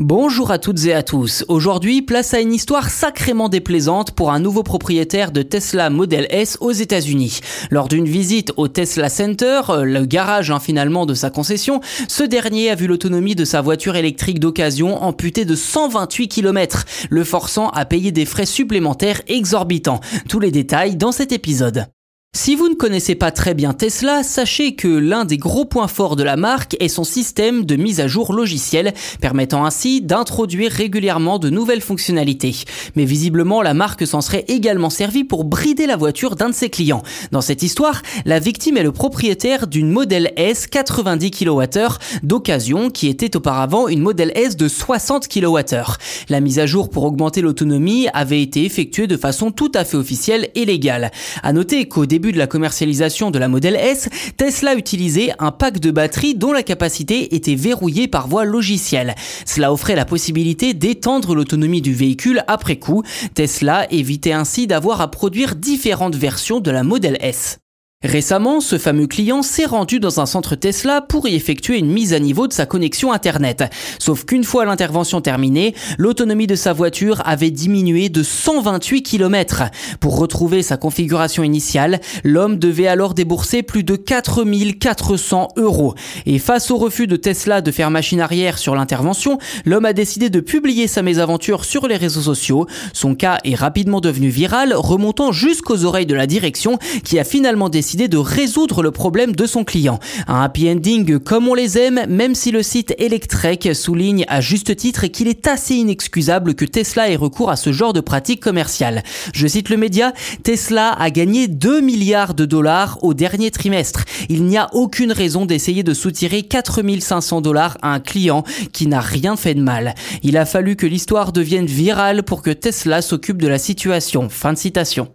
Bonjour à toutes et à tous. Aujourd'hui, place à une histoire sacrément déplaisante pour un nouveau propriétaire de Tesla Model S aux États-Unis. Lors d'une visite au Tesla Center, euh, le garage hein, finalement de sa concession, ce dernier a vu l'autonomie de sa voiture électrique d'occasion amputée de 128 km, le forçant à payer des frais supplémentaires exorbitants. Tous les détails dans cet épisode. Si vous ne connaissez pas très bien Tesla, sachez que l'un des gros points forts de la marque est son système de mise à jour logiciel, permettant ainsi d'introduire régulièrement de nouvelles fonctionnalités. Mais visiblement, la marque s'en serait également servie pour brider la voiture d'un de ses clients. Dans cette histoire, la victime est le propriétaire d'une Model S 90 kWh d'occasion qui était auparavant une Model S de 60 kWh. La mise à jour pour augmenter l'autonomie avait été effectuée de façon tout à fait officielle et légale. À noter qu'au début de la commercialisation de la Model S, Tesla utilisait un pack de batterie dont la capacité était verrouillée par voie logicielle. Cela offrait la possibilité d'étendre l'autonomie du véhicule après coup. Tesla évitait ainsi d'avoir à produire différentes versions de la Model S. Récemment, ce fameux client s'est rendu dans un centre Tesla pour y effectuer une mise à niveau de sa connexion Internet. Sauf qu'une fois l'intervention terminée, l'autonomie de sa voiture avait diminué de 128 km. Pour retrouver sa configuration initiale, l'homme devait alors débourser plus de 4400 euros. Et face au refus de Tesla de faire machine arrière sur l'intervention, l'homme a décidé de publier sa mésaventure sur les réseaux sociaux. Son cas est rapidement devenu viral, remontant jusqu'aux oreilles de la direction qui a finalement décidé de résoudre le problème de son client. Un happy ending comme on les aime, même si le site Electrek souligne à juste titre qu'il est assez inexcusable que Tesla ait recours à ce genre de pratique commerciale. Je cite le média, Tesla a gagné 2 milliards de dollars au dernier trimestre. Il n'y a aucune raison d'essayer de soutirer 4500 dollars à un client qui n'a rien fait de mal. Il a fallu que l'histoire devienne virale pour que Tesla s'occupe de la situation. Fin de citation.